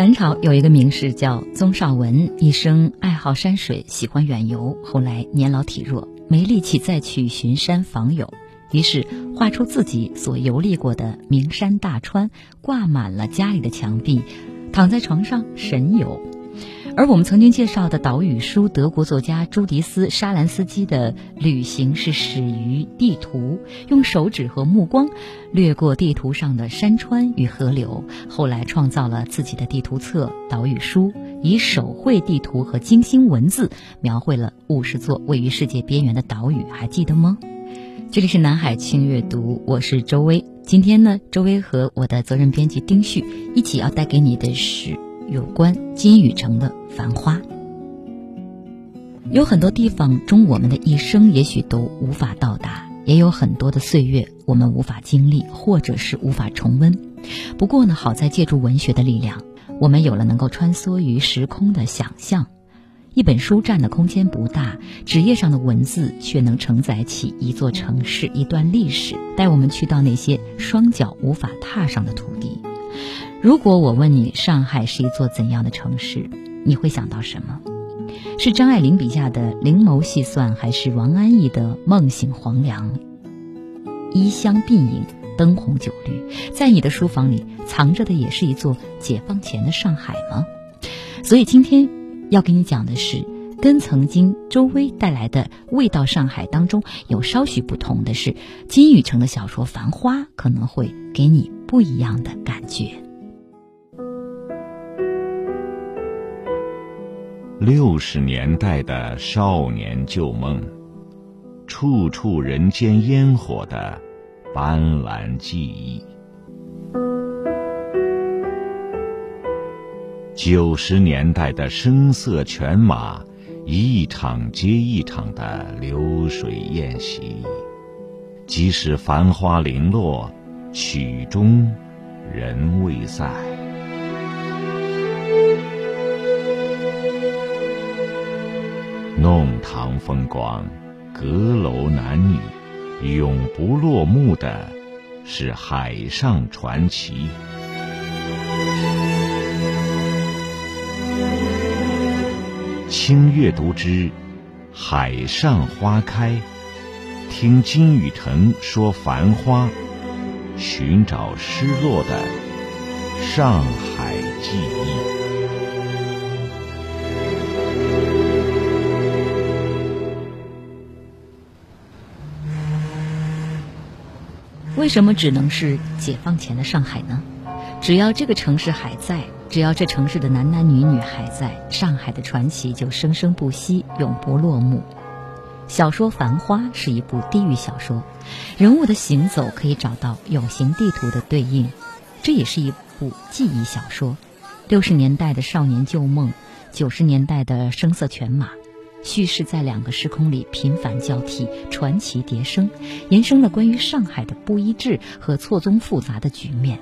南朝有一个名士叫宗绍文，一生爱好山水，喜欢远游。后来年老体弱，没力气再去巡山访友，于是画出自己所游历过的名山大川，挂满了家里的墙壁，躺在床上神游。而我们曾经介绍的岛屿书，德国作家朱迪斯·沙兰斯基的旅行是始于地图，用手指和目光掠过地图上的山川与河流，后来创造了自己的地图册《岛屿书》，以手绘地图和精心文字描绘了五十座位于世界边缘的岛屿，还记得吗？这里是南海轻阅读，我是周薇。今天呢，周薇和我的责任编辑丁旭一起要带给你的是。有关金宇城的《繁花》，有很多地方中，我们的一生也许都无法到达；也有很多的岁月，我们无法经历，或者是无法重温。不过呢，好在借助文学的力量，我们有了能够穿梭于时空的想象。一本书占的空间不大，纸页上的文字却能承载起一座城市、一段历史，带我们去到那些双脚无法踏上的土地。如果我问你上海是一座怎样的城市，你会想到什么？是张爱玲笔下的灵眸细算，还是王安忆的梦醒黄粱？衣香鬓影，灯红酒绿，在你的书房里藏着的也是一座解放前的上海吗？所以今天要给你讲的是，跟曾经周薇带来的味道上海当中有稍许不同的是，金宇澄的小说《繁花》可能会给你不一样的感觉。六十年代的少年旧梦，处处人间烟火的斑斓记忆；九十年代的声色犬马，一场接一场的流水宴席。即使繁花零落，曲终人未散。弄堂风光，阁楼男女，永不落幕的是海上传奇。轻阅读之海上花开，听金宇澄说繁花，寻找失落的上海记忆。为什么只能是解放前的上海呢？只要这个城市还在，只要这城市的男男女女还在，上海的传奇就生生不息，永不落幕。小说《繁花》是一部地域小说，人物的行走可以找到有形地图的对应，这也是一部记忆小说。六十年代的少年旧梦，九十年代的声色犬马。叙事在两个时空里频繁交替，传奇迭生，延伸了关于上海的不一致和错综复杂的局面。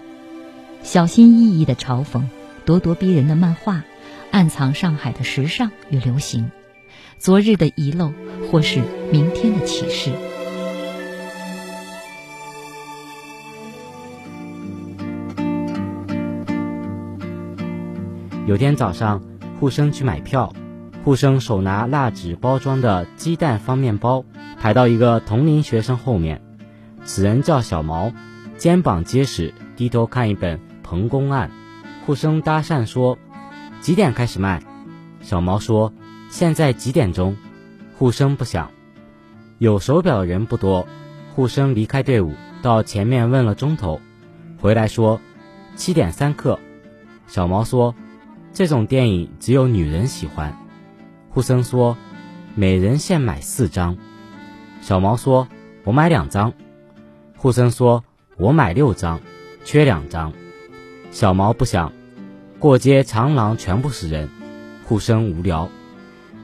小心翼翼的嘲讽，咄咄逼人的漫画，暗藏上海的时尚与流行，昨日的遗漏，或是明天的启示。有天早上，沪生去买票。顾生手拿蜡纸包装的鸡蛋方面包，排到一个同龄学生后面。此人叫小毛，肩膀结实，低头看一本《彭公案》。顾生搭讪说：“几点开始卖？”小毛说：“现在几点钟？”顾生不想。有手表的人不多。护生离开队伍，到前面问了钟头，回来说：“七点三刻。”小毛说：“这种电影只有女人喜欢。”护生说：“每人限买四张。”小毛说：“我买两张。”护生说：“我买六张，缺两张。”小毛不想，过街长廊全部是人。护生无聊，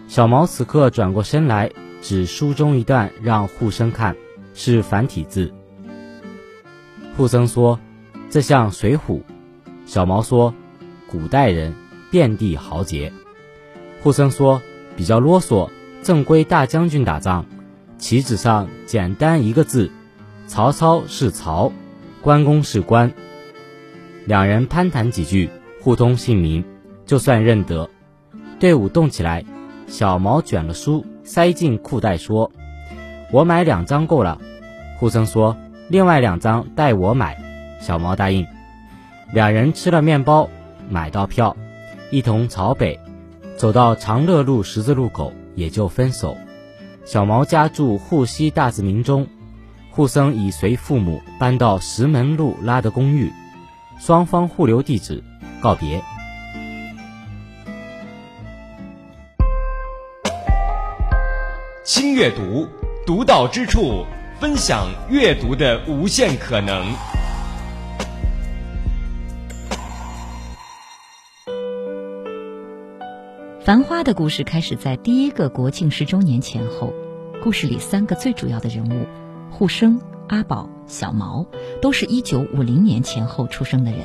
小毛此刻转过身来，指书中一段让护生看，是繁体字。护生说：“这像《水浒》。”小毛说：“古代人遍地豪杰。”护生说：“比较啰嗦，正规大将军打仗，旗子上简单一个字，曹操是曹，关公是关。”两人攀谈几句，互通姓名，就算认得。队伍动起来。小毛卷了书，塞进裤袋，说：“我买两张够了。”护生说：“另外两张代我买。”小毛答应。两人吃了面包，买到票，一同朝北，走到长乐路十字路口，也就分手。小毛家住沪西大字明中，护生已随父母搬到石门路拉的公寓，双方互留地址，告别。轻阅读，独到之处，分享阅读的无限可能。繁花的故事开始在第一个国庆十周年前后。故事里三个最主要的人物，护生、阿宝、小毛，都是一九五零年前后出生的人。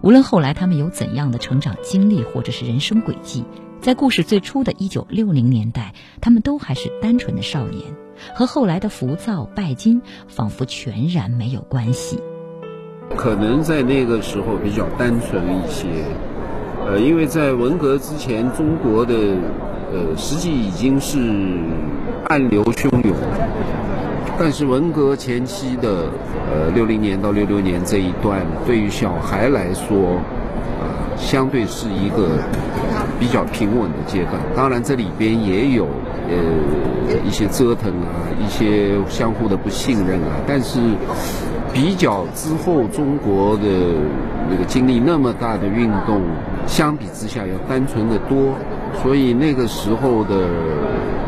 无论后来他们有怎样的成长经历，或者是人生轨迹。在故事最初的一九六零年代，他们都还是单纯的少年，和后来的浮躁拜金仿佛全然没有关系。可能在那个时候比较单纯一些，呃，因为在文革之前，中国的呃实际已经是暗流汹涌，但是文革前期的呃六零年到六六年这一段，对于小孩来说，呃，相对是一个。比较平稳的阶段，当然这里边也有呃一些折腾啊，一些相互的不信任啊。但是比较之后，中国的那个经历那么大的运动，相比之下要单纯的多。所以那个时候的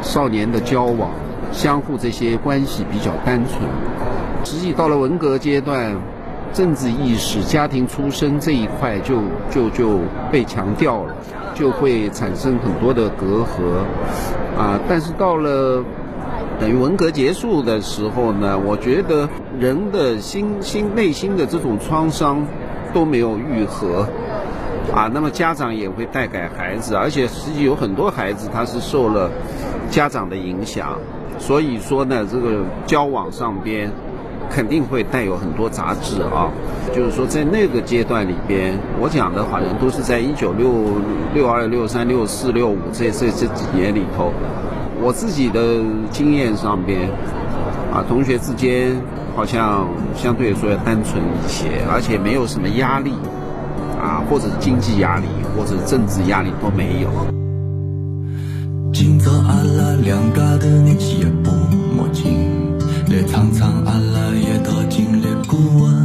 少年的交往，相互这些关系比较单纯。实际到了文革阶段，政治意识、家庭出身这一块就就就被强调了。就会产生很多的隔阂，啊，但是到了等于文革结束的时候呢，我觉得人的心心内心的这种创伤都没有愈合，啊，那么家长也会带给孩子，而且实际有很多孩子他是受了家长的影响，所以说呢，这个交往上边。肯定会带有很多杂质啊，就是说在那个阶段里边，我讲的好像都是在一九六六二、六三、六四、六五这这这几年里头，我自己的经验上边，啊，同学之间好像相对来说要单纯一些，而且没有什么压力，啊，或者经济压力，或者政治压力都没有。今早阿拉两家头拿起一把墨镜。来尝尝阿拉一道经历过的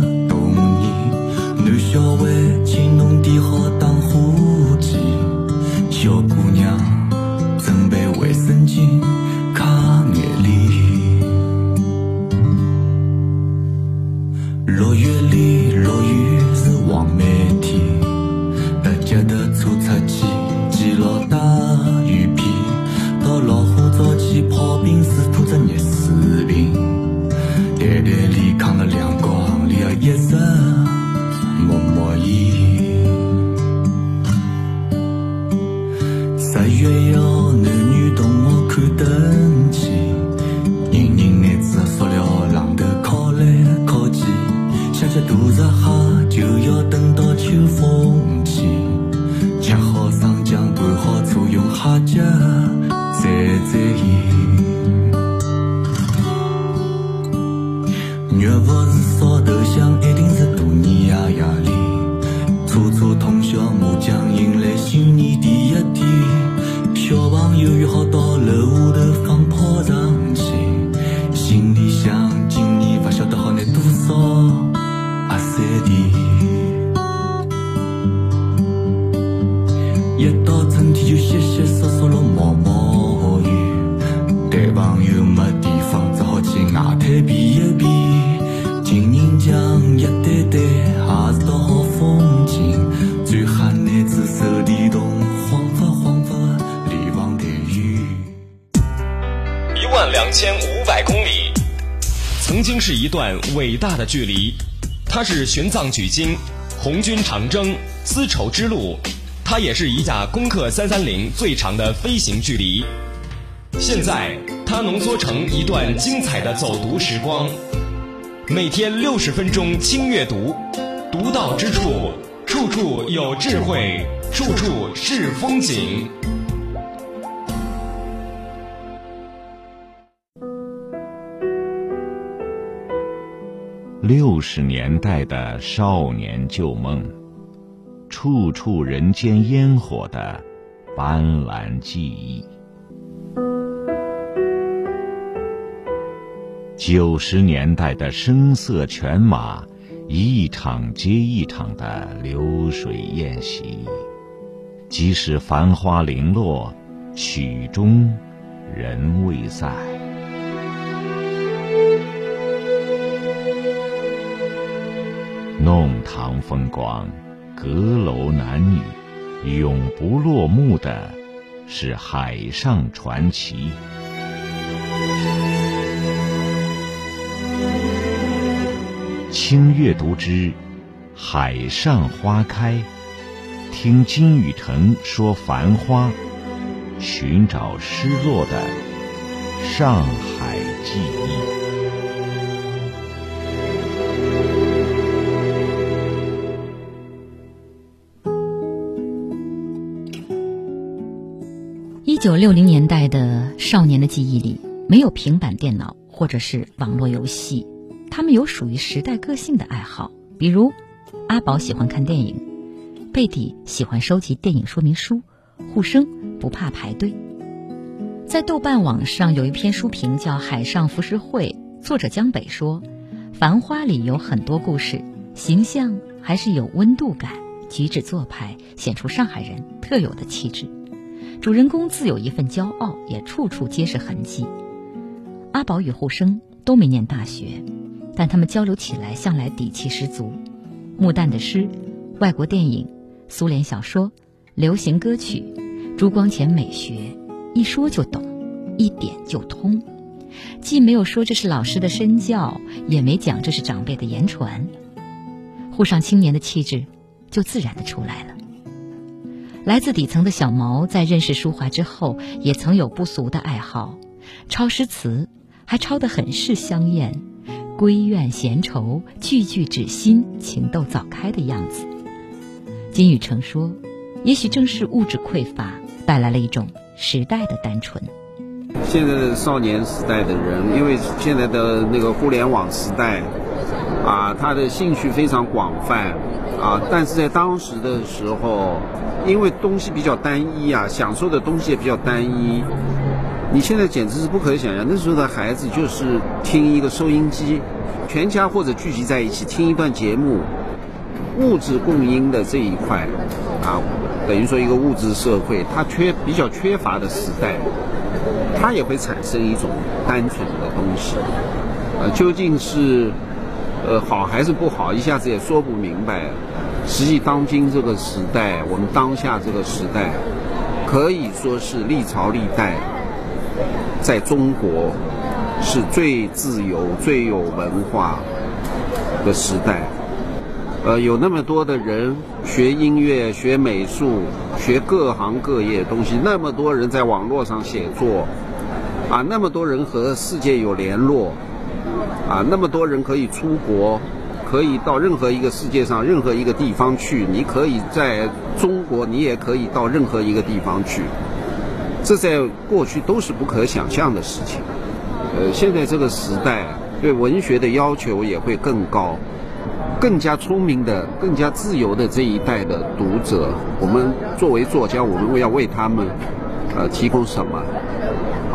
伟大的距离，它是玄奘取经、红军长征、丝绸之路，它也是一架攻克三三零最长的飞行距离。现在，它浓缩成一段精彩的走读时光，每天六十分钟轻阅读，独到之处，处处有智慧，处处是风景。六十年代的少年旧梦，处处人间烟火的斑斓记忆。九十年代的声色犬马，一场接一场的流水宴席。即使繁花零落，曲终人未在。弄堂风光，阁楼男女，永不落幕的是海上传奇。轻阅读之海上花开，听金宇澄说繁花，寻找失落的上海记忆。九六零年代的少年的记忆里，没有平板电脑或者是网络游戏，他们有属于时代个性的爱好，比如阿宝喜欢看电影，贝蒂喜欢收集电影说明书，护生不怕排队。在豆瓣网上有一篇书评叫《海上浮世绘》，作者江北说，《繁花》里有很多故事，形象还是有温度感，举止做派显出上海人特有的气质。主人公自有一份骄傲，也处处皆是痕迹。阿宝与护生都没念大学，但他们交流起来向来底气十足。穆旦的诗、外国电影、苏联小说、流行歌曲、朱光潜美学，一说就懂，一点就通。既没有说这是老师的身教，也没讲这是长辈的言传，沪上青年的气质就自然的出来了。来自底层的小毛，在认识舒华之后，也曾有不俗的爱好，抄诗词，还抄得很是香艳，闺怨闲愁，句句指心，情窦早开的样子。金宇澄说：“也许正是物质匮乏，带来了一种时代的单纯。现在的少年时代的人，因为现在的那个互联网时代，啊，他的兴趣非常广泛，啊，但是在当时的时候。”因为东西比较单一啊，享受的东西也比较单一。你现在简直是不可想象，那时候的孩子就是听一个收音机，全家或者聚集在一起听一段节目，物质供应的这一块，啊，等于说一个物质社会，它缺比较缺乏的时代，它也会产生一种单纯的东西。呃，究竟是呃好还是不好，一下子也说不明白。实际当今这个时代，我们当下这个时代，可以说是历朝历代，在中国是最自由、最有文化的时代。呃，有那么多的人学音乐、学美术、学各行各业东西，那么多人在网络上写作，啊，那么多人和世界有联络，啊，那么多人可以出国。可以到任何一个世界上任何一个地方去，你可以在中国，你也可以到任何一个地方去，这在过去都是不可想象的事情。呃，现在这个时代对文学的要求也会更高，更加聪明的、更加自由的这一代的读者，我们作为作家，我们要为他们呃提供什么？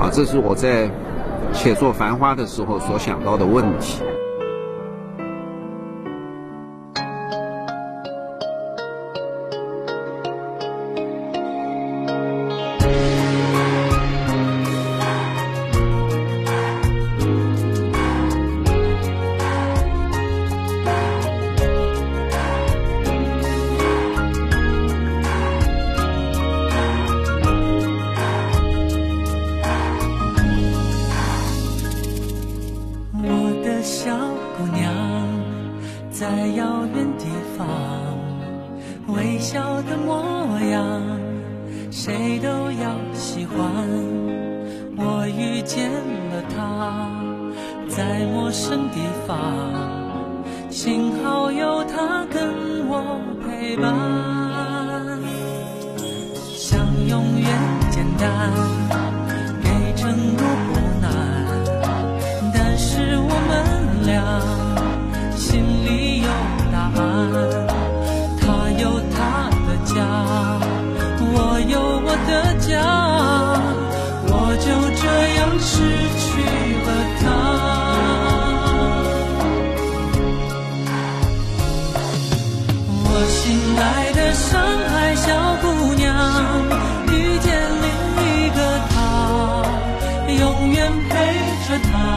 啊，这是我在写作《繁花》的时候所想到的问题。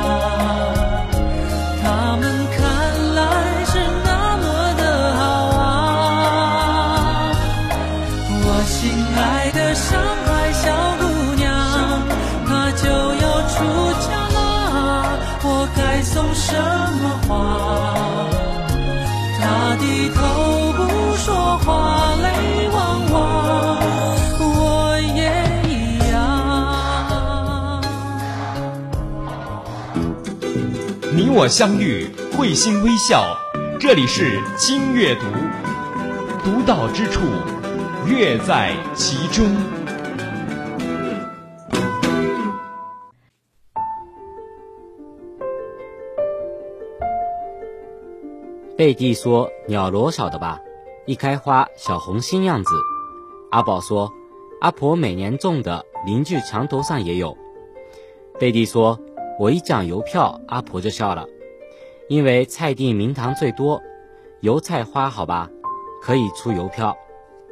着相遇，会心微笑。这里是轻阅读，独到之处，乐在其中。贝蒂说：“鸟罗晓得吧？一开花，小红心样子。”阿宝说：“阿婆每年种的，邻居墙头上也有。”贝蒂说：“我一讲邮票，阿婆就笑了，因为菜地名堂最多，油菜花好吧，可以出邮票。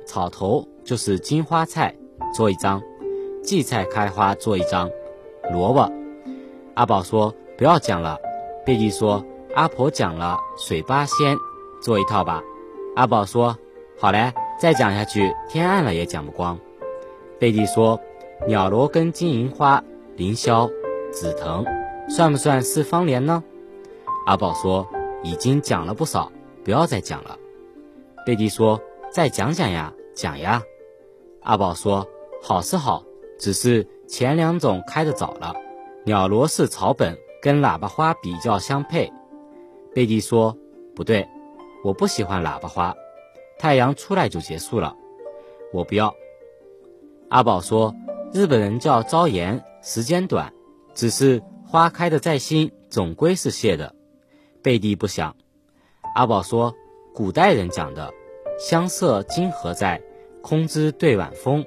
草头就是金花菜，做一张；荠菜开花做一张。萝卜。”阿宝说：“不要讲了。”贝蒂说。阿婆讲了水八仙，做一套吧。阿宝说：“好嘞，再讲下去，天暗了也讲不光。”贝蒂说：“鸟罗跟金银花、凌霄、紫藤，算不算四方联呢？”阿宝说：“已经讲了不少，不要再讲了。”贝蒂说：“再讲讲呀，讲呀。”阿宝说：“好是好，只是前两种开的早了，鸟罗是草本，跟喇叭花比较相配。”贝蒂说：“不对，我不喜欢喇叭花，太阳出来就结束了，我不要。”阿宝说：“日本人叫朝颜，时间短，只是花开的再新，总归是谢的。”贝蒂不想。阿宝说：“古代人讲的，香色今何在？空知对晚风。”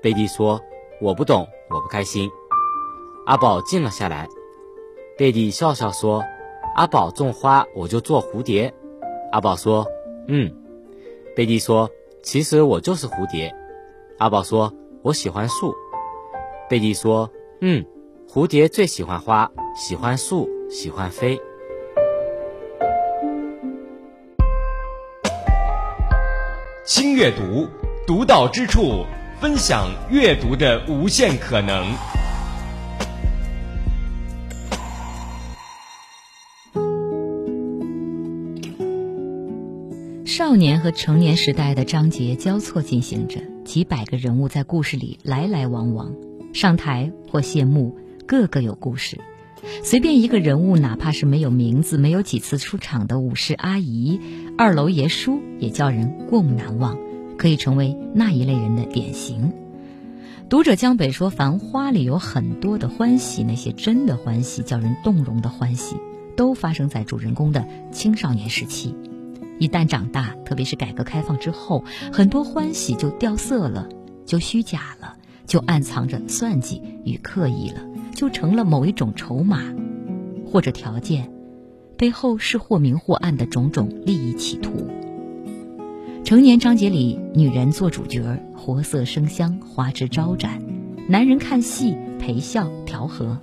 贝蒂说：“我不懂，我不开心。”阿宝静了下来。贝蒂笑笑说。阿宝种花，我就做蝴蝶。阿宝说：“嗯。”贝蒂说：“其实我就是蝴蝶。”阿宝说：“我喜欢树。”贝蒂说：“嗯，蝴蝶最喜欢花，喜欢树，喜欢飞。”轻阅读，独到之处，分享阅读的无限可能。少年和成年时代的章节交错进行着，几百个人物在故事里来来往往，上台或谢幕，个个有故事。随便一个人物，哪怕是没有名字、没有几次出场的武士阿姨、二楼爷叔，也叫人过目难忘，可以成为那一类人的典型。读者江北说，《繁花》里有很多的欢喜，那些真的欢喜、叫人动容的欢喜，都发生在主人公的青少年时期。一旦长大，特别是改革开放之后，很多欢喜就掉色了，就虚假了，就暗藏着算计与刻意了，就成了某一种筹码，或者条件，背后是或明或暗的种种利益企图。成年章节里，女人做主角，活色生香，花枝招展；男人看戏，陪笑调和。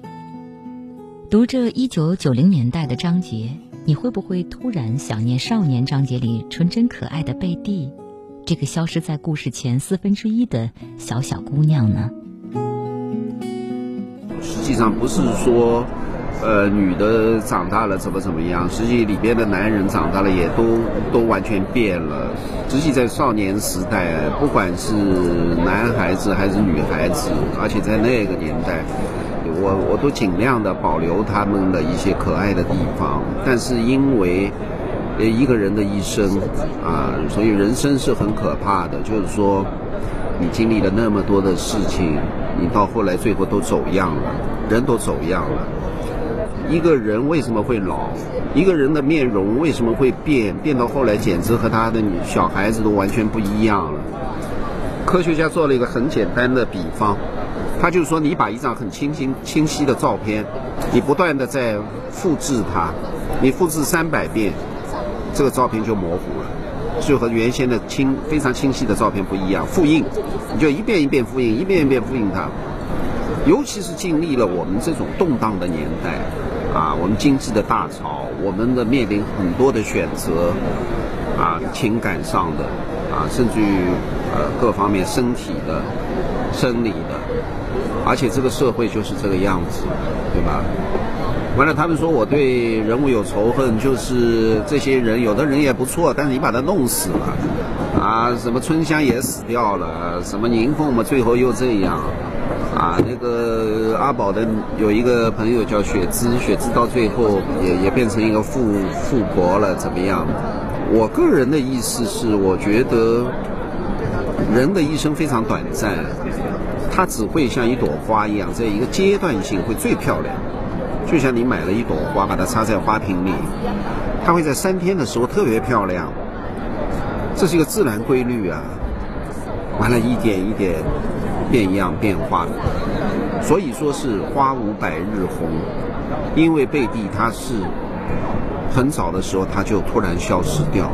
读这一九九零年代的章节。你会不会突然想念少年章节里纯真可爱的贝蒂，这个消失在故事前四分之一的小小姑娘呢？实际上不是说呃，女的长大了怎么怎么样？实际里边的男人长大了也都都完全变了。实际在少年时代，不管是男孩子还是女孩子，而且在那个年代，我我都尽量的保留他们的一些可爱的地方。但是因为一个人的一生啊，所以人生是很可怕的。就是说，你经历了那么多的事情，你到后来最后都走样了，人都走样了。一个人为什么会老？一个人的面容为什么会变？变到后来简直和他的小孩子都完全不一样了。科学家做了一个很简单的比方，他就是说，你把一张很清晰、清晰的照片，你不断的在复制它，你复制三百遍，这个照片就模糊了，就和原先的清非常清晰的照片不一样。复印，你就一遍一遍复印，一遍一遍复印它。尤其是经历了我们这种动荡的年代。啊，我们经济的大潮，我们的面临很多的选择，啊，情感上的，啊，甚至于呃各方面身体的、生理的，而且这个社会就是这个样子，对吧？完了，他们说我对人物有仇恨，就是这些人，有的人也不错，但是你把他弄死了，啊，什么春香也死掉了，什么宁凤嘛，最后又这样。啊，那个阿宝的有一个朋友叫雪芝，雪芝到最后也也变成一个富富婆了，怎么样？我个人的意思是，我觉得人的一生非常短暂，它只会像一朵花一样，在一个阶段性会最漂亮。就像你买了一朵花，把它插在花瓶里，它会在三天的时候特别漂亮，这是一个自然规律啊。完了，一点一点。变样变化，所以说是花无百日红，因为贝蒂它是很早的时候它就突然消失掉。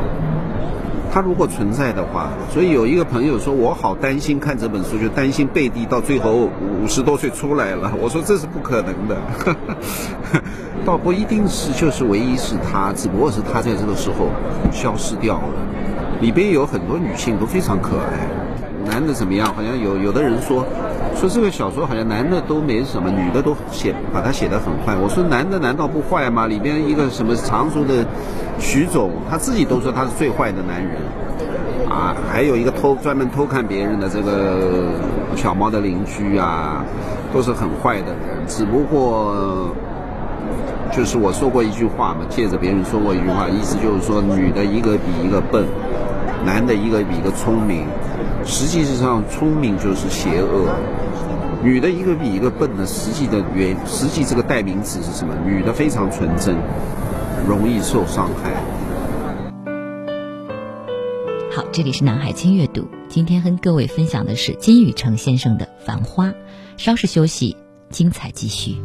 他如果存在的话，所以有一个朋友说我好担心看这本书，就担心贝蒂到最后五十多岁出来了。我说这是不可能的，倒不一定是就是唯一是他，只不过是他在这个时候消失掉了。里边有很多女性都非常可爱。男的怎么样？好像有有的人说，说这个小说好像男的都没什么，女的都写把它写得很坏。我说男的难道不坏吗？里边一个什么常熟的徐总，他自己都说他是最坏的男人，啊，还有一个偷专门偷看别人的这个小猫的邻居啊，都是很坏的人。只不过就是我说过一句话嘛，借着别人说过一句话，意思就是说女的一个比一个笨，男的一个比一个聪明。实际上，聪明就是邪恶。女的一个比一个笨的，实际的原实际这个代名词是什么？女的非常纯真，容易受伤害。好，这里是南海清阅读，今天跟各位分享的是金宇澄先生的《繁花》。稍事休息，精彩继续。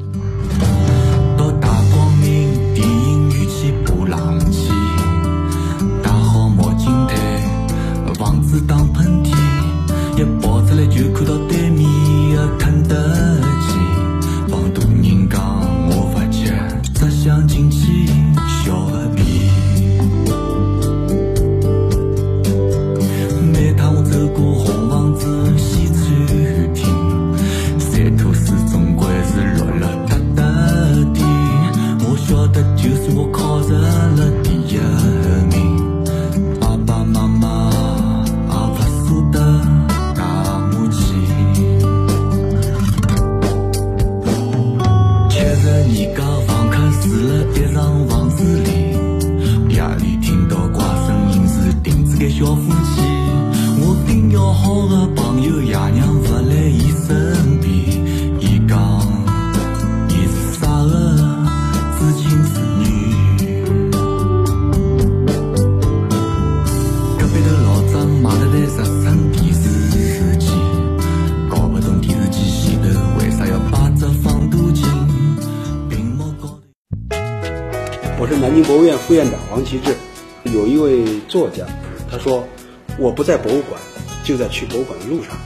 不在博物馆，就在去博物馆的路上。”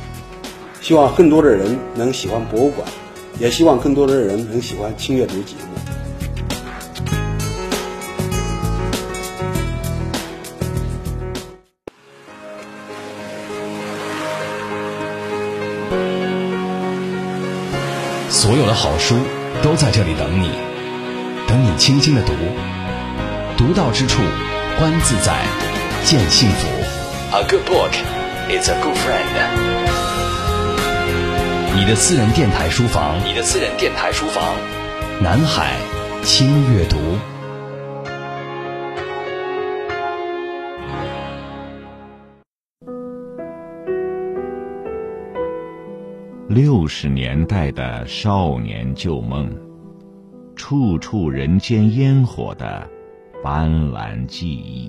希望更多的人能喜欢博物馆，也希望更多的人能喜欢轻阅读节目。所有的好书都在这里等你。等你轻轻的读，读到之处，观自在，见幸福。A good book is a good friend。你的私人电台书房，你的私人电台书房，南海轻阅读。六十年代的少年旧梦，处处人间烟火的斑斓记忆。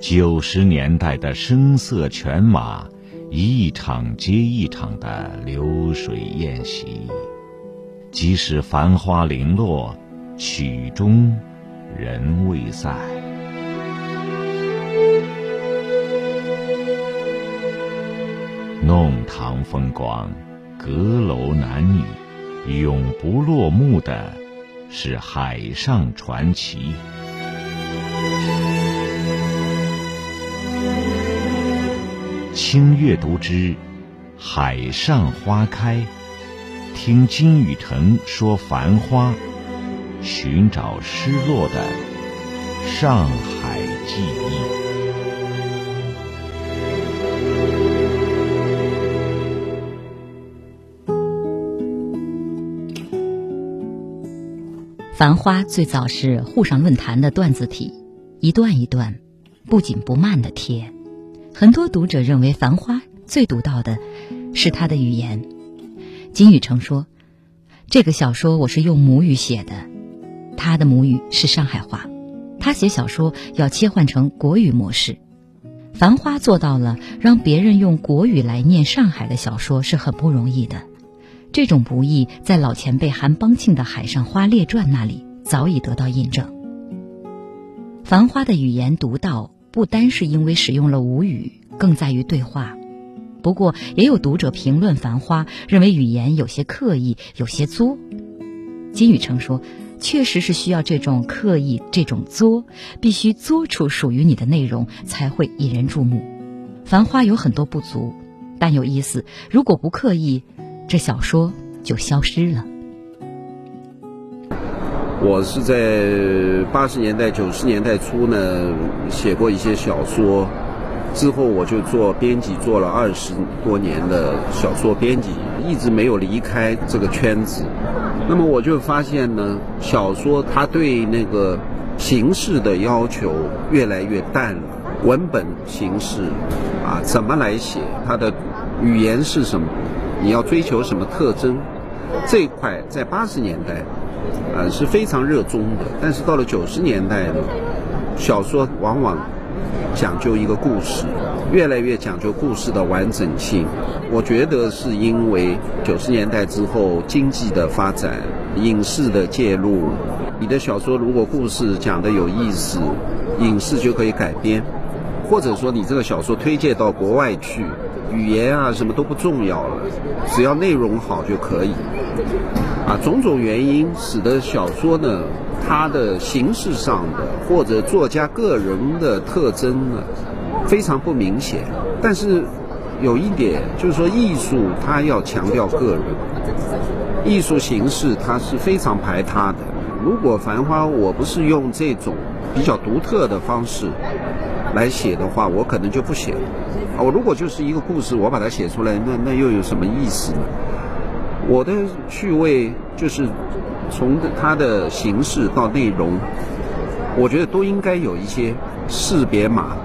九十年代的声色犬马，一场接一场的流水宴席。即使繁花零落，曲终人未散。弄堂风光，阁楼男女，永不落幕的是海上传奇。听阅读之《海上花开》，听金宇澄说繁花，寻找失落的上海记忆。繁花最早是沪上论坛的段子体，一段一段，不紧不慢的贴。很多读者认为繁花最独到的是他的语言。金宇澄说：“这个小说我是用母语写的，他的母语是上海话，他写小说要切换成国语模式。繁花做到了让别人用国语来念上海的小说是很不容易的。”这种不易，在老前辈韩邦庆的《海上花列传》那里早已得到印证。繁花的语言独到，不单是因为使用了吴语，更在于对话。不过，也有读者评论繁花，认为语言有些刻意，有些作。金宇澄说：“确实是需要这种刻意，这种作，必须作出属于你的内容，才会引人注目。繁花有很多不足，但有意思。如果不刻意。”这小说就消失了。我是在八十年代、九十年代初呢，写过一些小说，之后我就做编辑，做了二十多年的小说编辑，一直没有离开这个圈子。那么我就发现呢，小说它对那个形式的要求越来越淡了，文本形式啊，怎么来写，它的语言是什么？你要追求什么特征？这块在八十年代，呃是非常热衷的。但是到了九十年代呢，小说往往讲究一个故事，越来越讲究故事的完整性。我觉得是因为九十年代之后经济的发展、影视的介入，你的小说如果故事讲的有意思，影视就可以改编，或者说你这个小说推荐到国外去。语言啊，什么都不重要了，只要内容好就可以。啊，种种原因使得小说呢，它的形式上的或者作家个人的特征呢，非常不明显。但是有一点就是说，艺术它要强调个人，艺术形式它是非常排他的。如果《繁花》我不是用这种比较独特的方式来写的话，我可能就不写了。我如果就是一个故事，我把它写出来，那那又有什么意思呢？我的趣味就是从它的形式到内容，我觉得都应该有一些识别码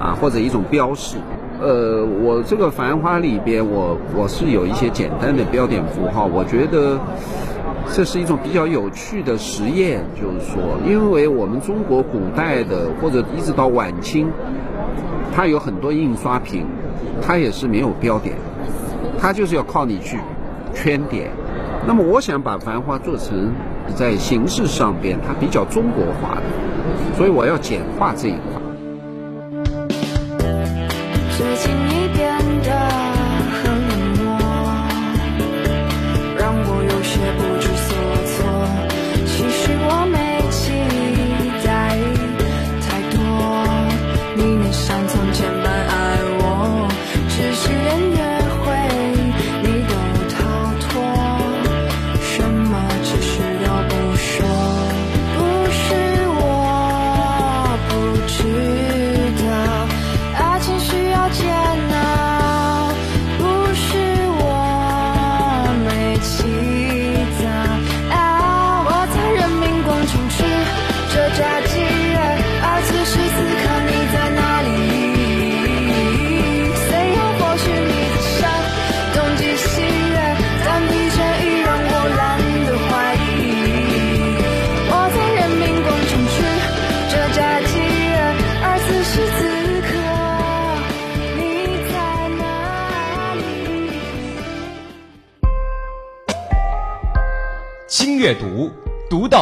啊，或者一种标识。呃，我这个《繁花》里边，我我是有一些简单的标点符号，我觉得这是一种比较有趣的实验，就是说，因为我们中国古代的或者一直到晚清。它有很多印刷品，它也是没有标点，它就是要靠你去圈点。那么我想把《繁花》做成在形式上边它比较中国化的，所以我要简化这一块。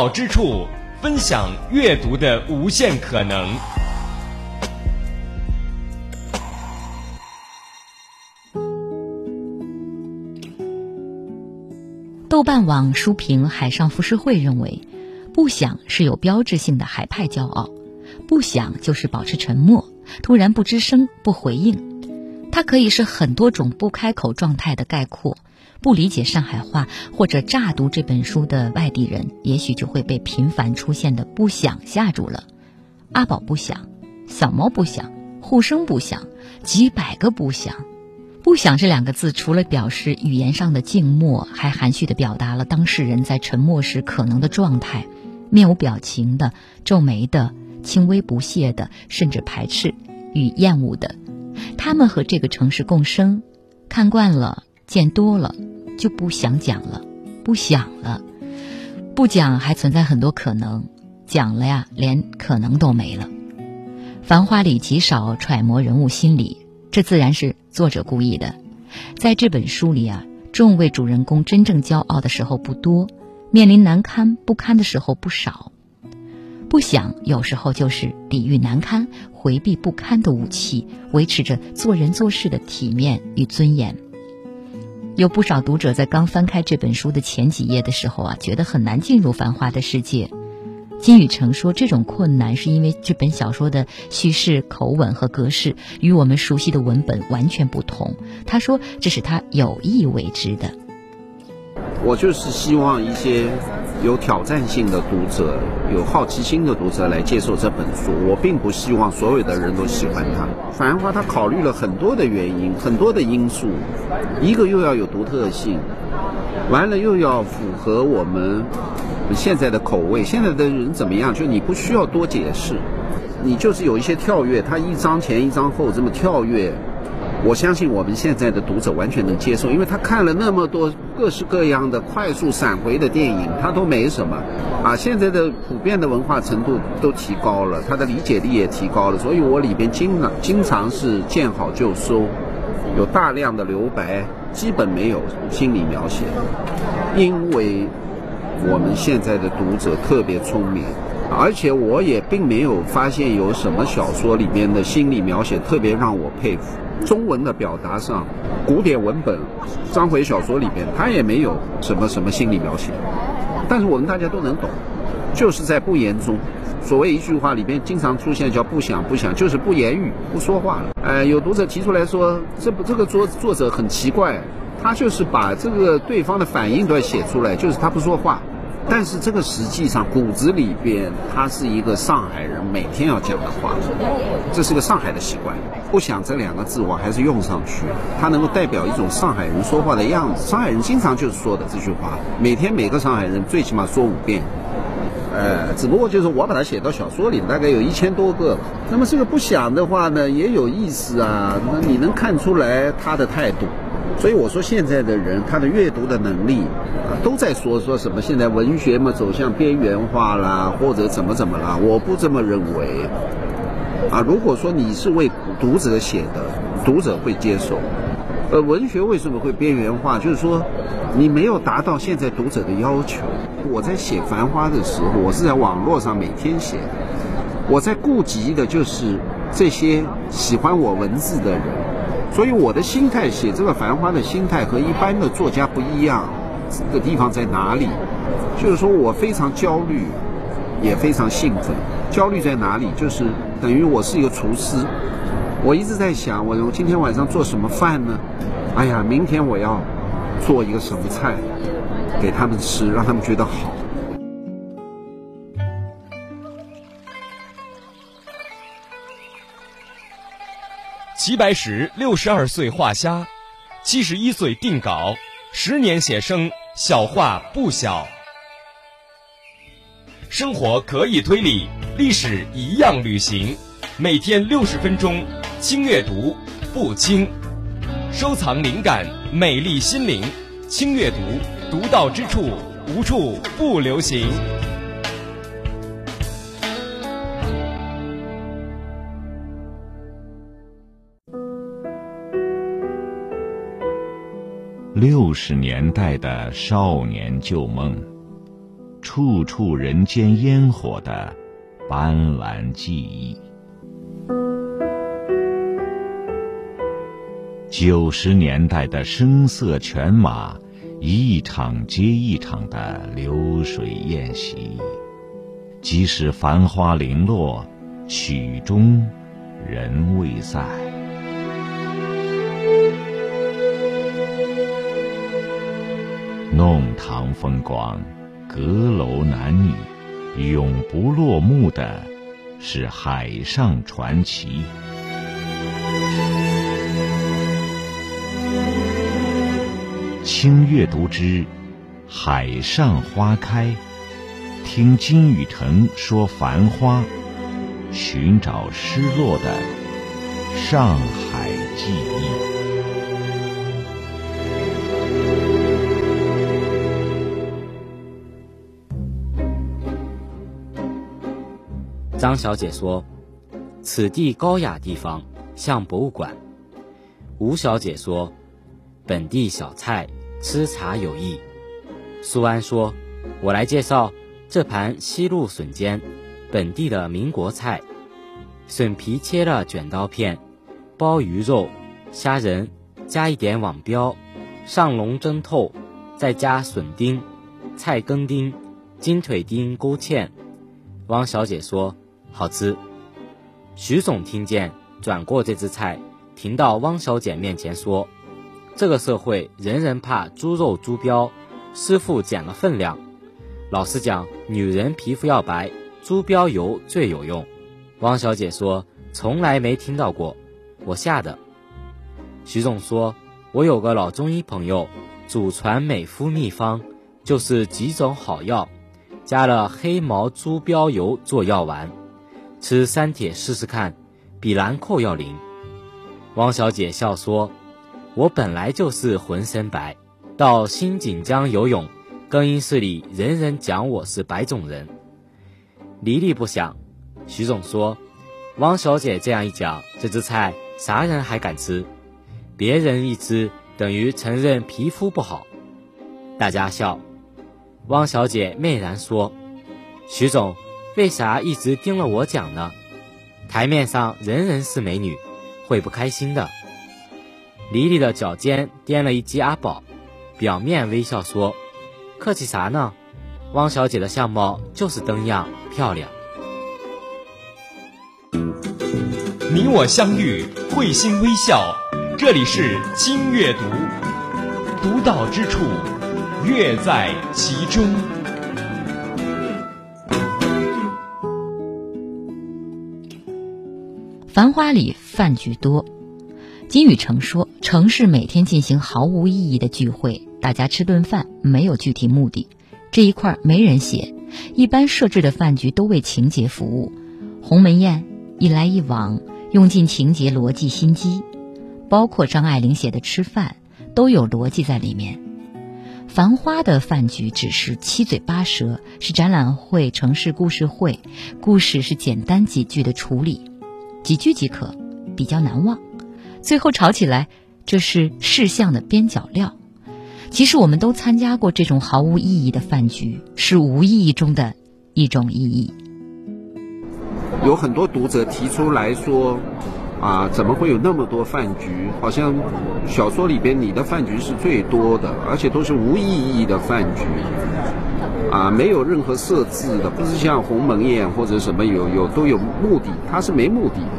之处，分享阅读的无限可能。豆瓣网书评海上浮世绘认为，不想是有标志性的海派骄傲，不想就是保持沉默，突然不吱声不回应，它可以是很多种不开口状态的概括。不理解上海话或者乍读这本书的外地人，也许就会被频繁出现的“不想”吓住了。阿宝不想，小猫不想，护生不想，几百个不想。不想这两个字，除了表示语言上的静默，还含蓄地表达了当事人在沉默时可能的状态：面无表情的、皱眉的、轻微不屑的，甚至排斥与厌恶的。他们和这个城市共生，看惯了，见多了，就不想讲了，不想了。不讲还存在很多可能，讲了。呀，连可能都没了。繁花里极少揣摩人物心理。这自然是作者故意的，在这本书里啊，众位主人公真正骄傲的时候不多，面临难堪不堪的时候不少。不想有时候就是抵御难堪、回避不堪的武器，维持着做人做事的体面与尊严。有不少读者在刚翻开这本书的前几页的时候啊，觉得很难进入繁花的世界。金宇澄说：“这种困难是因为这本小说的叙事口吻和格式与我们熟悉的文本完全不同。”他说：“这是他有意为之的。”我就是希望一些有挑战性的读者、有好奇心的读者来接受这本书。我并不希望所有的人都喜欢它。《繁花》它考虑了很多的原因、很多的因素，一个又要有独特性，完了又要符合我们。现在的口味，现在的人怎么样？就你不需要多解释，你就是有一些跳跃，他一张前一张后这么跳跃，我相信我们现在的读者完全能接受，因为他看了那么多各式各样的快速闪回的电影，他都没什么啊。现在的普遍的文化程度都提高了，他的理解力也提高了，所以我里边经常经常是见好就收，有大量的留白，基本没有心理描写，因为。我们现在的读者特别聪明，而且我也并没有发现有什么小说里面的心理描写特别让我佩服。中文的表达上，古典文本、章回小说里边，他也没有什么什么心理描写。但是我们大家都能懂，就是在不言中。所谓一句话里边经常出现叫“不想不想”，就是不言语、不说话了。哎，有读者提出来说，这不这个作作者很奇怪。他就是把这个对方的反应都要写出来，就是他不说话，但是这个实际上骨子里边，他是一个上海人每天要讲的话，这是个上海的习惯。不想这两个字，我还是用上去，它能够代表一种上海人说话的样子。上海人经常就是说的这句话，每天每个上海人最起码说五遍。呃，只不过就是我把它写到小说里，大概有一千多个。那么这个不想的话呢，也有意思啊。那你能看出来他的态度。所以我说，现在的人他的阅读的能力，都在说说什么？现在文学嘛走向边缘化啦，或者怎么怎么啦？我不这么认为。啊，如果说你是为读者写的，读者会接受。呃，文学为什么会边缘化？就是说，你没有达到现在读者的要求。我在写《繁花》的时候，我是在网络上每天写，我在顾及的就是这些喜欢我文字的人。所以我的心态写这个《繁花》的心态和一般的作家不一样的地方在哪里？就是说我非常焦虑，也非常兴奋。焦虑在哪里？就是等于我是一个厨师，我一直在想，我我今天晚上做什么饭呢？哎呀，明天我要做一个什么菜给他们吃，让他们觉得好。齐白石六十二岁画虾，七十一岁定稿，十年写生，小画不小。生活可以推理，历史一样旅行。每天六十分钟，轻阅读，不轻。收藏灵感，美丽心灵。轻阅读，独到之处，无处不流行。六十年代的少年旧梦，处处人间烟火的斑斓记忆。九十年代的声色犬马，一场接一场的流水宴席。即使繁花零落，曲终人未在。弄堂风光，阁楼男女，永不落幕的是海上传奇。轻阅读之《海上花开》，听金宇澄说繁花，寻找失落的上海记忆。张小姐说：“此地高雅地方，像博物馆。”吴小姐说：“本地小菜。”吃茶有益。苏安说：“我来介绍这盘西路笋尖，本地的民国菜。笋皮切了卷刀片，包鱼肉、虾仁，加一点网标，上笼蒸透，再加笋丁、菜根丁、金腿丁勾芡。”汪小姐说：“好吃。”徐总听见，转过这只菜，停到汪小姐面前说。这个社会人人怕猪肉猪膘，师傅减了分量。老实讲，女人皮肤要白，猪膘油最有用。汪小姐说从来没听到过，我吓的。徐总说，我有个老中医朋友，祖传美肤秘方，就是几种好药，加了黑毛猪膘油做药丸，吃三铁试试看，比兰蔻要灵。汪小姐笑说。我本来就是浑身白，到新锦江游泳，更衣室里人人讲我是白种人。黎黎不想，徐总说，汪小姐这样一讲，这只菜啥人还敢吃？别人一吃，等于承认皮肤不好。大家笑。汪小姐媚然说：“徐总，为啥一直盯了我讲呢？台面上人人是美女，会不开心的。”黎黎的脚尖掂了一击阿宝，表面微笑说：“客气啥呢？汪小姐的相貌就是灯样漂亮。”你我相遇，会心微笑。这里是金阅读，独到之处，乐在其中。繁花里饭局多。金宇澄说：“城市每天进行毫无意义的聚会，大家吃顿饭，没有具体目的。这一块没人写。一般设置的饭局都为情节服务，鸿门宴一来一往，用尽情节逻辑心机。包括张爱玲写的《吃饭》，都有逻辑在里面。繁花的饭局只是七嘴八舌，是展览会、城市故事会，故事是简单几句的处理，几句即可，比较难忘。”最后吵起来，这是事项的边角料。其实我们都参加过这种毫无意义的饭局，是无意义中的一种意义。有很多读者提出来说：“啊，怎么会有那么多饭局？好像小说里边你的饭局是最多的，而且都是无意义的饭局，啊，没有任何设置的，不是像鸿门宴或者什么有有都有目的，它是没目的的。”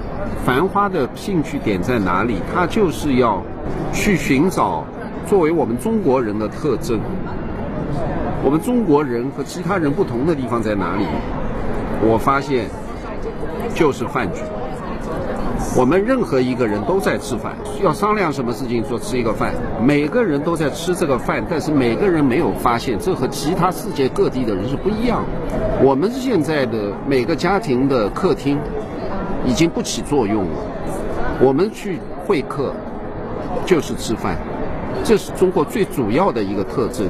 繁花的兴趣点在哪里？他就是要去寻找作为我们中国人的特征。我们中国人和其他人不同的地方在哪里？我发现就是饭局。我们任何一个人都在吃饭，要商量什么事情说吃一个饭，每个人都在吃这个饭，但是每个人没有发现，这和其他世界各地的人是不一样。我们现在的每个家庭的客厅。已经不起作用了。我们去会客就是吃饭，这是中国最主要的一个特征。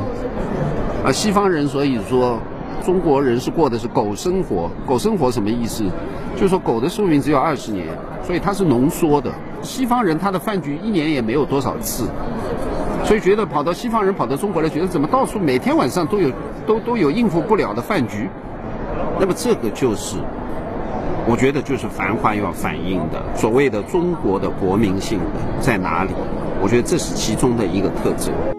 而西方人所以说中国人是过的是狗生活，狗生活什么意思？就是说狗的寿命只有二十年，所以它是浓缩的。西方人他的饭局一年也没有多少次，所以觉得跑到西方人跑到中国来，觉得怎么到处每天晚上都有都都有应付不了的饭局。那么这个就是，我觉得就是《繁花》要反映的所谓的中国的国民性的在哪里？我觉得这是其中的一个特征。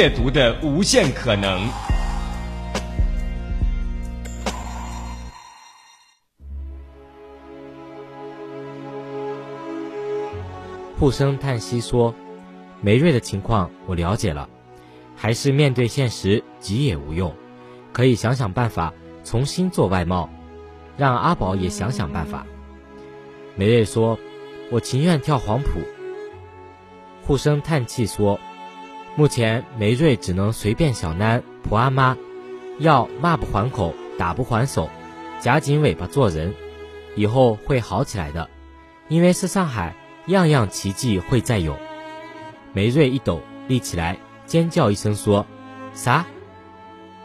阅读的无限可能。护生叹息说：“梅瑞的情况我了解了，还是面对现实急也无用，可以想想办法重新做外贸，让阿宝也想想办法。”梅瑞说：“我情愿跳黄埔。”护生叹气说：“目前梅瑞只能随便小囡婆阿妈，要骂不还口，打不还手，夹紧尾巴做人，以后会好起来的，因为是上海。”样样奇迹会再有。梅瑞一抖，立起来，尖叫一声说：“啥？”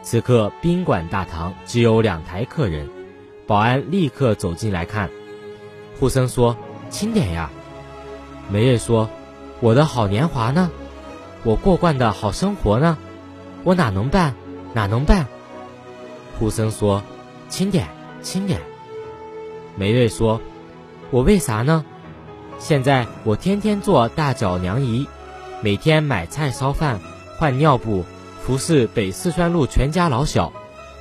此刻宾馆大堂只有两台客人，保安立刻走进来看。护生说：“轻点呀。”梅瑞说：“我的好年华呢？我过惯的好生活呢？我哪能办？哪能办？”护生说：“轻点，轻点。”梅瑞说：“我为啥呢？”现在我天天做大脚娘姨，每天买菜烧饭、换尿布，服侍北四川路全家老小，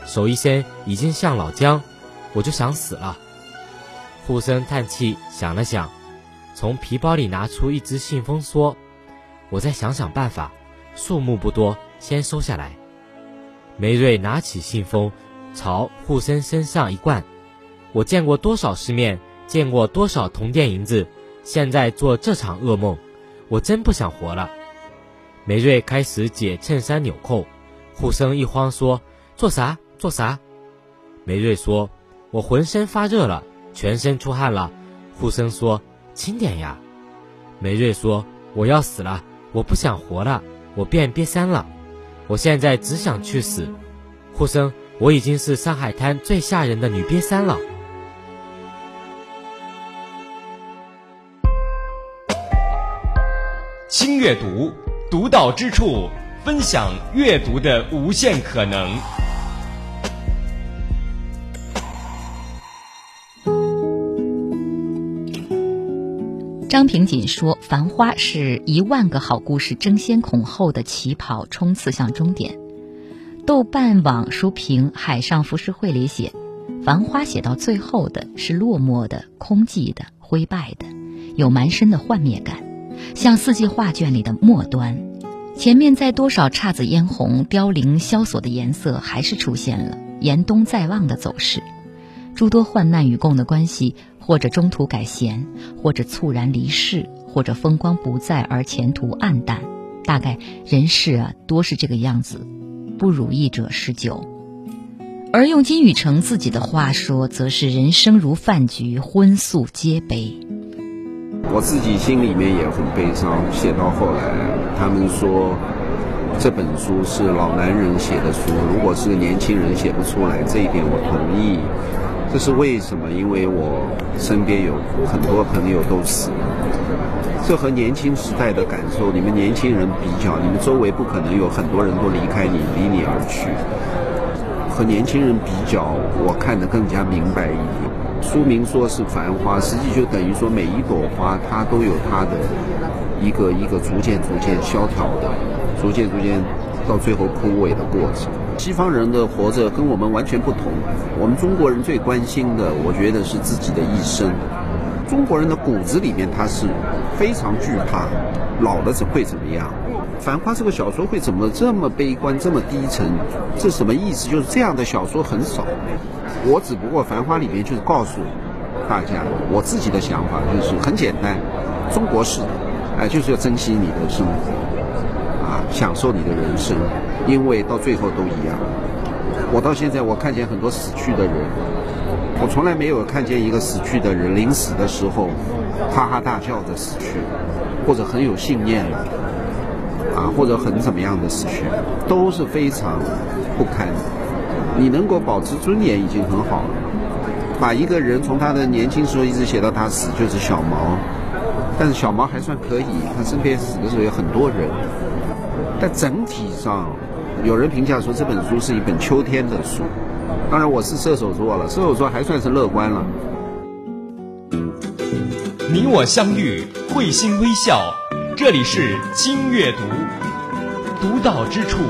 手一伸已经像老姜，我就想死了。护生叹气，想了想，从皮包里拿出一只信封，说：“我再想想办法，数目不多，先收下来。”梅瑞拿起信封，朝护生身上一灌：“我见过多少世面，见过多少铜钿银子。”现在做这场噩梦，我真不想活了。梅瑞开始解衬衫纽扣，护生一慌说：“做啥？做啥？”梅瑞说：“我浑身发热了，全身出汗了。”护生说：“轻点呀。”梅瑞说：“我要死了，我不想活了，我变瘪三了，我现在只想去死。”护生，我已经是上海滩最吓人的女瘪三了。轻阅读，读到之处，分享阅读的无限可能。张平锦说：“《繁花》是一万个好故事争先恐后的起跑冲刺向终点。”豆瓣网书评《海上浮世绘》里写，《繁花》写到最后的是落寞的、空寂的、灰败的，有蛮深的幻灭感。像四季画卷里的末端，前面在多少姹紫嫣红、凋零萧索的颜色，还是出现了严冬在望的走势。诸多患难与共的关系，或者中途改弦，或者猝然离世，或者风光不再而前途黯淡。大概人世啊，多是这个样子，不如意者十九。而用金宇澄自己的话说，则是人生如饭局，荤素皆悲。我自己心里面也很悲伤。写到后来，他们说这本书是老男人写的书，如果是年轻人写不出来，这一点我同意。这是为什么？因为我身边有很多朋友都死了。这和年轻时代的感受，你们年轻人比较，你们周围不可能有很多人都离开你，离你而去。和年轻人比较，我看得更加明白一点。书名说是繁花，实际就等于说每一朵花它都有它的一个一个逐渐逐渐萧条的，逐渐逐渐到最后枯萎的过程。西方人的活着跟我们完全不同，我们中国人最关心的，我觉得是自己的一生。中国人的骨子里面，他是非常惧怕老了怎会怎么样。《繁花》这个小说会怎么这么悲观、这么低沉？这什么意思？就是这样的小说很少。我只不过《繁花》里面就是告诉大家我自己的想法，就是很简单，中国式，哎，就是要珍惜你的生活，啊，享受你的人生，因为到最后都一样。我到现在我看见很多死去的人。我从来没有看见一个死去的人临死的时候哈哈大笑着死去，或者很有信念啊，或者很怎么样的死去，都是非常不堪。你能够保持尊严已经很好了。把一个人从他的年轻时候一直写到他死，就是小毛。但是小毛还算可以，他身边死的时候有很多人。但整体上，有人评价说这本书是一本秋天的书。当然，我是射手座了，射手座还算是乐观了。你我相遇，会心微笑，这里是轻阅读，独到之处，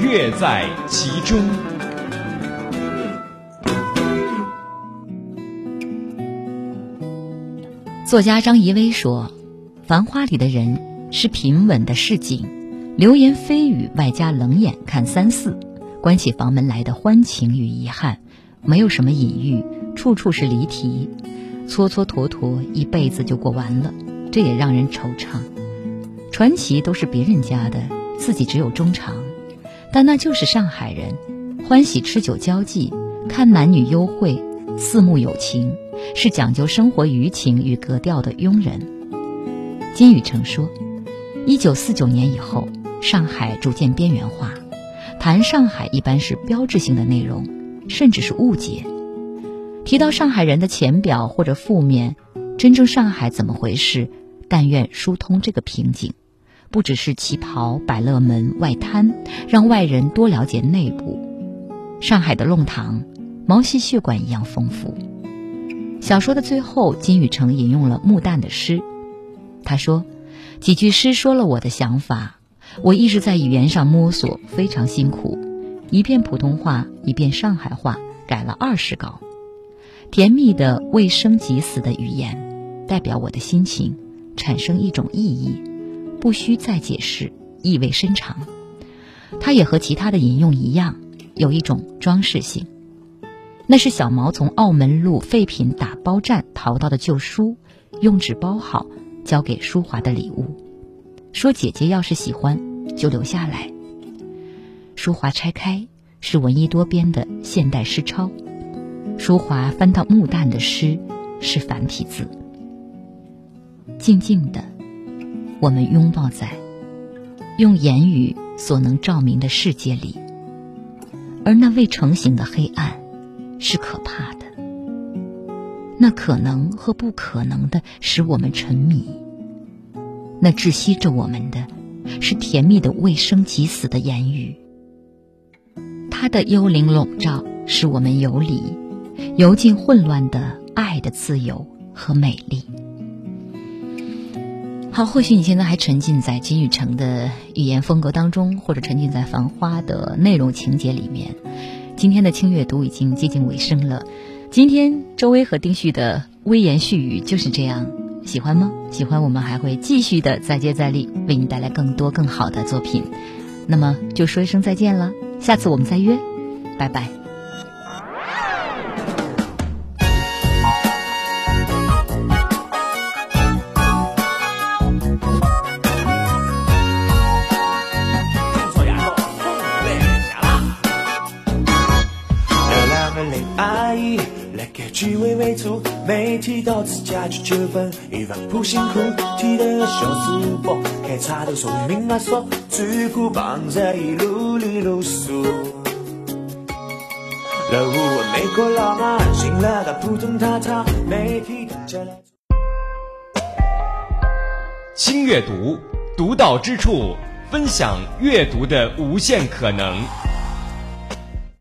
乐在其中。作家张怡薇说：“《繁花》里的人是平稳的市井，流言蜚语外加冷眼看三四。”关起房门来的欢情与遗憾，没有什么隐喻，处处是离题，蹉蹉跎跎一辈子就过完了，这也让人惆怅。传奇都是别人家的，自己只有衷肠。但那就是上海人，欢喜吃酒交际，看男女幽会，四目有情，是讲究生活舆情与格调的庸人。金宇澄说：“一九四九年以后，上海逐渐边缘化。”谈上海一般是标志性的内容，甚至是误解。提到上海人的浅表或者负面，真正上海怎么回事？但愿疏通这个瓶颈，不只是旗袍、百乐门、外滩，让外人多了解内部。上海的弄堂，毛细血管一样丰富。小说的最后，金宇澄引用了穆旦的诗，他说：“几句诗说了我的想法。”我一直在语言上摸索，非常辛苦，一遍普通话，一遍上海话，改了二十稿。甜蜜的未生即死的语言，代表我的心情，产生一种意义，不需再解释，意味深长。它也和其他的引用一样，有一种装饰性。那是小毛从澳门路废品打包站淘到的旧书，用纸包好，交给淑华的礼物。说姐姐要是喜欢，就留下来。淑华拆开，是闻一多编的现代诗抄。淑华翻到木旦的诗，是繁体字。静静的，我们拥抱在用言语所能照明的世界里，而那未成型的黑暗，是可怕的。那可能和不可能的，使我们沉迷。那窒息着我们的，是甜蜜的未生即死的言语。它的幽灵笼罩，使我们游离，游进混乱的爱的自由和美丽。好，或许你现在还沉浸在金宇澄的语言风格当中，或者沉浸在《繁花》的内容情节里面。今天的轻阅读已经接近尾声了。今天周薇和丁旭的微言絮语就是这样。喜欢吗？喜欢，我们还会继续的再接再厉，为你带来更多更好的作品。那么就说一声再见了，下次我们再约，拜拜。虚伪为主，没提到自家去纠纷，一万步辛苦，提的小书包，开茶的说明码说，最苦帮着一路里露宿。乐无问美国老妈，醒了的普通塔塔，媒体等着来。轻阅读，独到之处，分享阅读的无限可能。